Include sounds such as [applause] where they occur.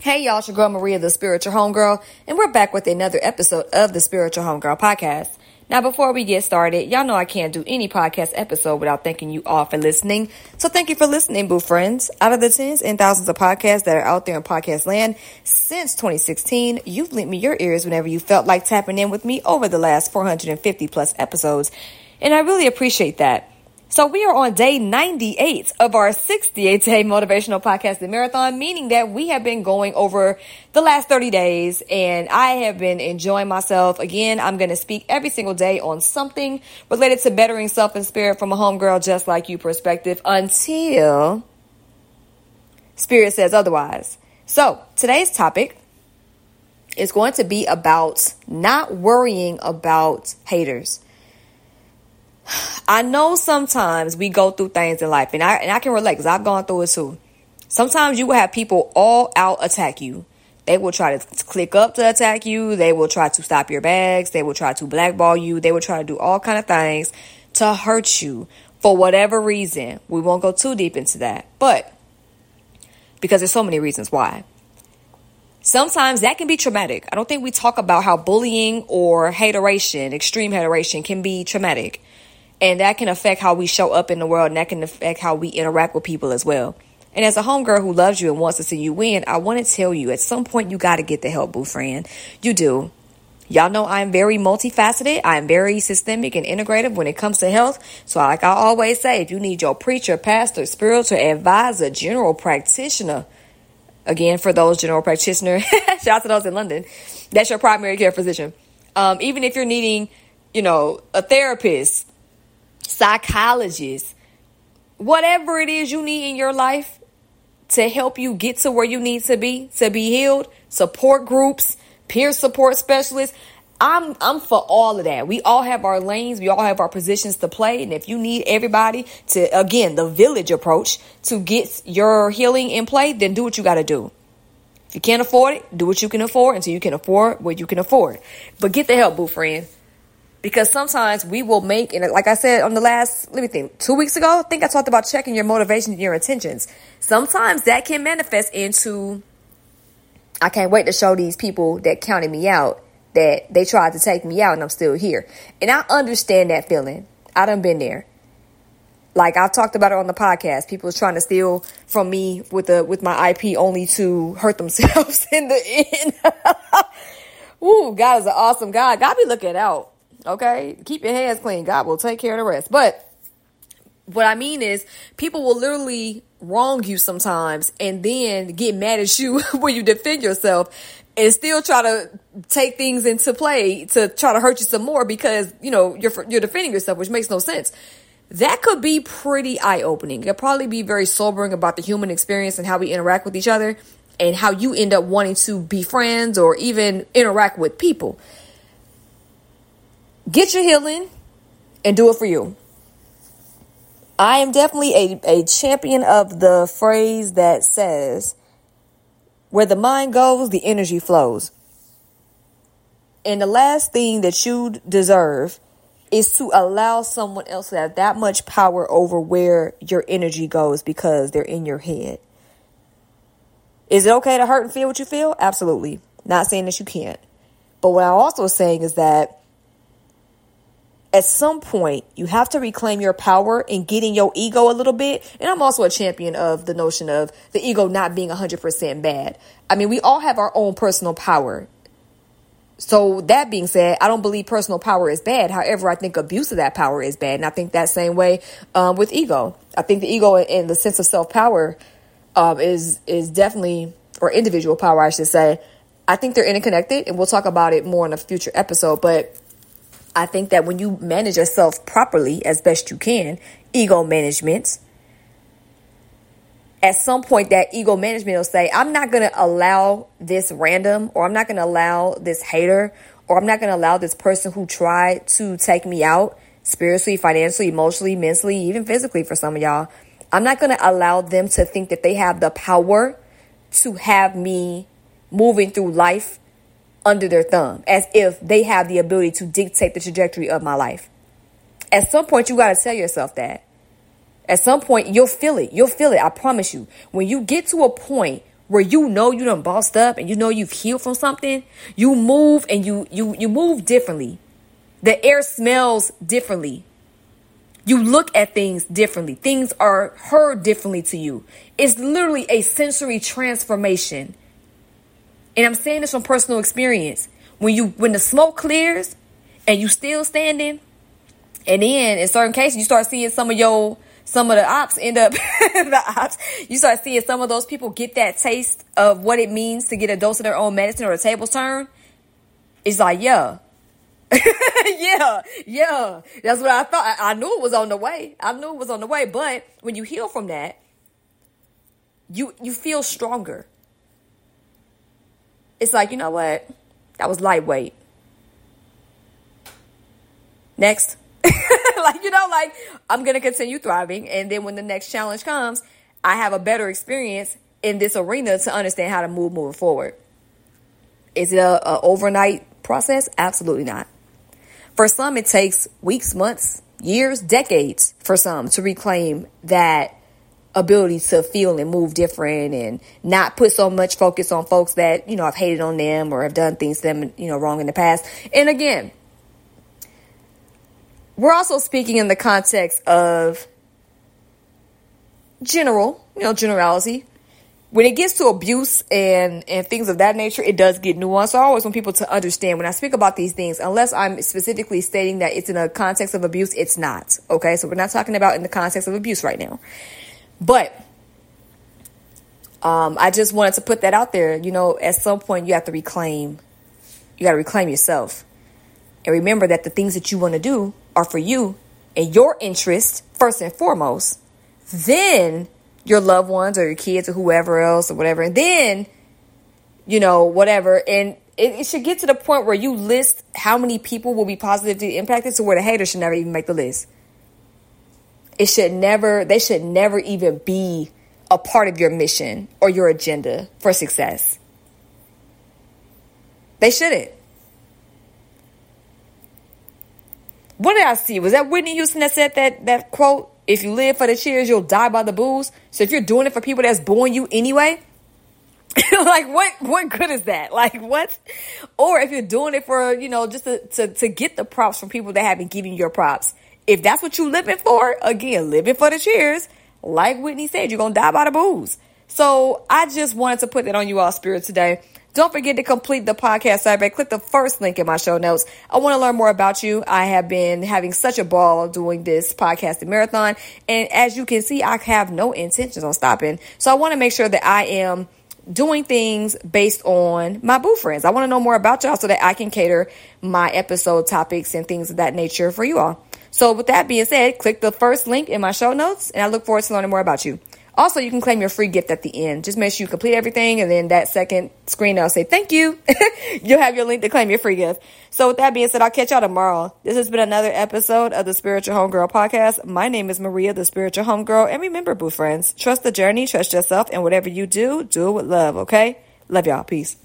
Hey y'all, it's your girl Maria, the spiritual homegirl, and we're back with another episode of the Spiritual Homegirl podcast. Now, before we get started, y'all know I can't do any podcast episode without thanking you all for listening. So thank you for listening, boo friends. Out of the tens and thousands of podcasts that are out there in podcast land since 2016, you've lent me your ears whenever you felt like tapping in with me over the last 450 plus episodes. And I really appreciate that. So we are on day 98 of our 68 day motivational podcasting marathon, meaning that we have been going over the last 30 days and I have been enjoying myself. Again, I'm going to speak every single day on something related to bettering self and spirit from a homegirl just like you perspective until spirit says otherwise. So today's topic is going to be about not worrying about haters. I know sometimes we go through things in life, and I and I can relate because I've gone through it too. Sometimes you will have people all out attack you. They will try to click up to attack you. They will try to stop your bags. They will try to blackball you. They will try to do all kind of things to hurt you for whatever reason. We won't go too deep into that, but because there's so many reasons why. Sometimes that can be traumatic. I don't think we talk about how bullying or hateration, extreme hateration, can be traumatic. And that can affect how we show up in the world and that can affect how we interact with people as well. And as a homegirl who loves you and wants to see you win, I want to tell you at some point you got to get the help, boo friend. You do. Y'all know I'm very multifaceted. I'm very systemic and integrative when it comes to health. So like I always say, if you need your preacher, pastor, spiritual advisor, general practitioner, again, for those general practitioners, [laughs] shout out to those in London, that's your primary care physician. Um, even if you're needing, you know, a therapist, psychologist, whatever it is you need in your life to help you get to where you need to be, to be healed, support groups, peer support specialists. I'm I'm for all of that. We all have our lanes, we all have our positions to play, and if you need everybody to again, the village approach to get your healing in play, then do what you got to do. If you can't afford it, do what you can afford until you can afford what you can afford. But get the help, boo friend because sometimes we will make and like i said on the last let me think two weeks ago i think i talked about checking your motivation and your intentions sometimes that can manifest into i can't wait to show these people that counted me out that they tried to take me out and i'm still here and i understand that feeling i done been there like I've talked about it on the podcast. People trying to steal from me with the with my IP only to hurt themselves [laughs] in the end. [laughs] Ooh, God is an awesome God. God be looking out. Okay? Keep your hands clean. God will take care of the rest. But what I mean is, people will literally wrong you sometimes and then get mad at you [laughs] when you defend yourself and still try to take things into play to try to hurt you some more because, you know, you're, you're defending yourself, which makes no sense. That could be pretty eye opening. It'll probably be very sobering about the human experience and how we interact with each other and how you end up wanting to be friends or even interact with people. Get your healing and do it for you. I am definitely a, a champion of the phrase that says, where the mind goes, the energy flows. And the last thing that you deserve is to allow someone else to have that much power over where your energy goes because they're in your head. Is it okay to hurt and feel what you feel? Absolutely. Not saying that you can't. But what I'm also saying is that at some point you have to reclaim your power and getting your ego a little bit. And I'm also a champion of the notion of the ego not being 100% bad. I mean, we all have our own personal power. So that being said, I don't believe personal power is bad. However, I think abuse of that power is bad. And I think that same way um, with ego. I think the ego and the sense of self power um, is is definitely, or individual power, I should say. I think they're interconnected, and we'll talk about it more in a future episode. But I think that when you manage yourself properly as best you can, ego management, at some point that ego management will say, I'm not going to allow this random or I'm not going to allow this hater or I'm not going to allow this person who tried to take me out spiritually, financially, emotionally, mentally, even physically for some of y'all. I'm not going to allow them to think that they have the power to have me moving through life under their thumb as if they have the ability to dictate the trajectory of my life. At some point, you got to tell yourself that. At some point, you'll feel it. You'll feel it. I promise you. When you get to a point where you know you done bossed up and you know you've healed from something, you move and you you you move differently. The air smells differently. You look at things differently. Things are heard differently to you. It's literally a sensory transformation. And I'm saying this from personal experience. When you when the smoke clears and you still standing, and then in certain cases you start seeing some of your some of the ops end up [laughs] the ops. You start seeing some of those people get that taste of what it means to get a dose of their own medicine or the tables turn. It's like, yeah. [laughs] yeah, yeah. That's what I thought. I, I knew it was on the way. I knew it was on the way. But when you heal from that, you you feel stronger. It's like, you know what? That was lightweight. Next. [laughs] like, you know, like I'm going to continue thriving. And then when the next challenge comes, I have a better experience in this arena to understand how to move moving forward. Is it a, a overnight process? Absolutely not. For some, it takes weeks, months, years, decades for some to reclaim that ability to feel and move different and not put so much focus on folks that, you know, I've hated on them or have done things to them, you know, wrong in the past. And again, we're also speaking in the context of general, you know, generality. When it gets to abuse and, and things of that nature, it does get nuanced. So I always want people to understand when I speak about these things, unless I'm specifically stating that it's in a context of abuse, it's not. Okay. So we're not talking about in the context of abuse right now. But um, I just wanted to put that out there. You know, at some point you have to reclaim, you got to reclaim yourself. And remember that the things that you want to do are for you and your interest first and foremost. Then your loved ones or your kids or whoever else or whatever. And then, you know, whatever. And it, it should get to the point where you list how many people will be positively impacted to where the haters should never even make the list. It should never, they should never even be a part of your mission or your agenda for success. They shouldn't. What did I see? Was that Whitney Houston that said that that quote? If you live for the cheers, you'll die by the boos. So if you're doing it for people that's booing you anyway, [laughs] like what what good is that? Like what? Or if you're doing it for, you know, just to, to, to get the props from people that haven't given you your props. If that's what you living for, again, living for the cheers, like Whitney said, you're gonna die by the boos. So I just wanted to put that on you all spirit today. Don't forget to complete the podcast survey. Click the first link in my show notes. I want to learn more about you. I have been having such a ball doing this podcasting marathon. And as you can see, I have no intentions on stopping. So I want to make sure that I am doing things based on my boo friends. I want to know more about y'all so that I can cater my episode topics and things of that nature for you all. So with that being said, click the first link in my show notes and I look forward to learning more about you. Also, you can claim your free gift at the end. Just make sure you complete everything, and then that second screen, I'll say thank you. [laughs] You'll have your link to claim your free gift. So, with that being said, I'll catch y'all tomorrow. This has been another episode of the Spiritual Homegirl podcast. My name is Maria, the Spiritual Homegirl, and remember, boo friends, trust the journey, trust yourself, and whatever you do, do it with love. Okay? Love y'all. Peace.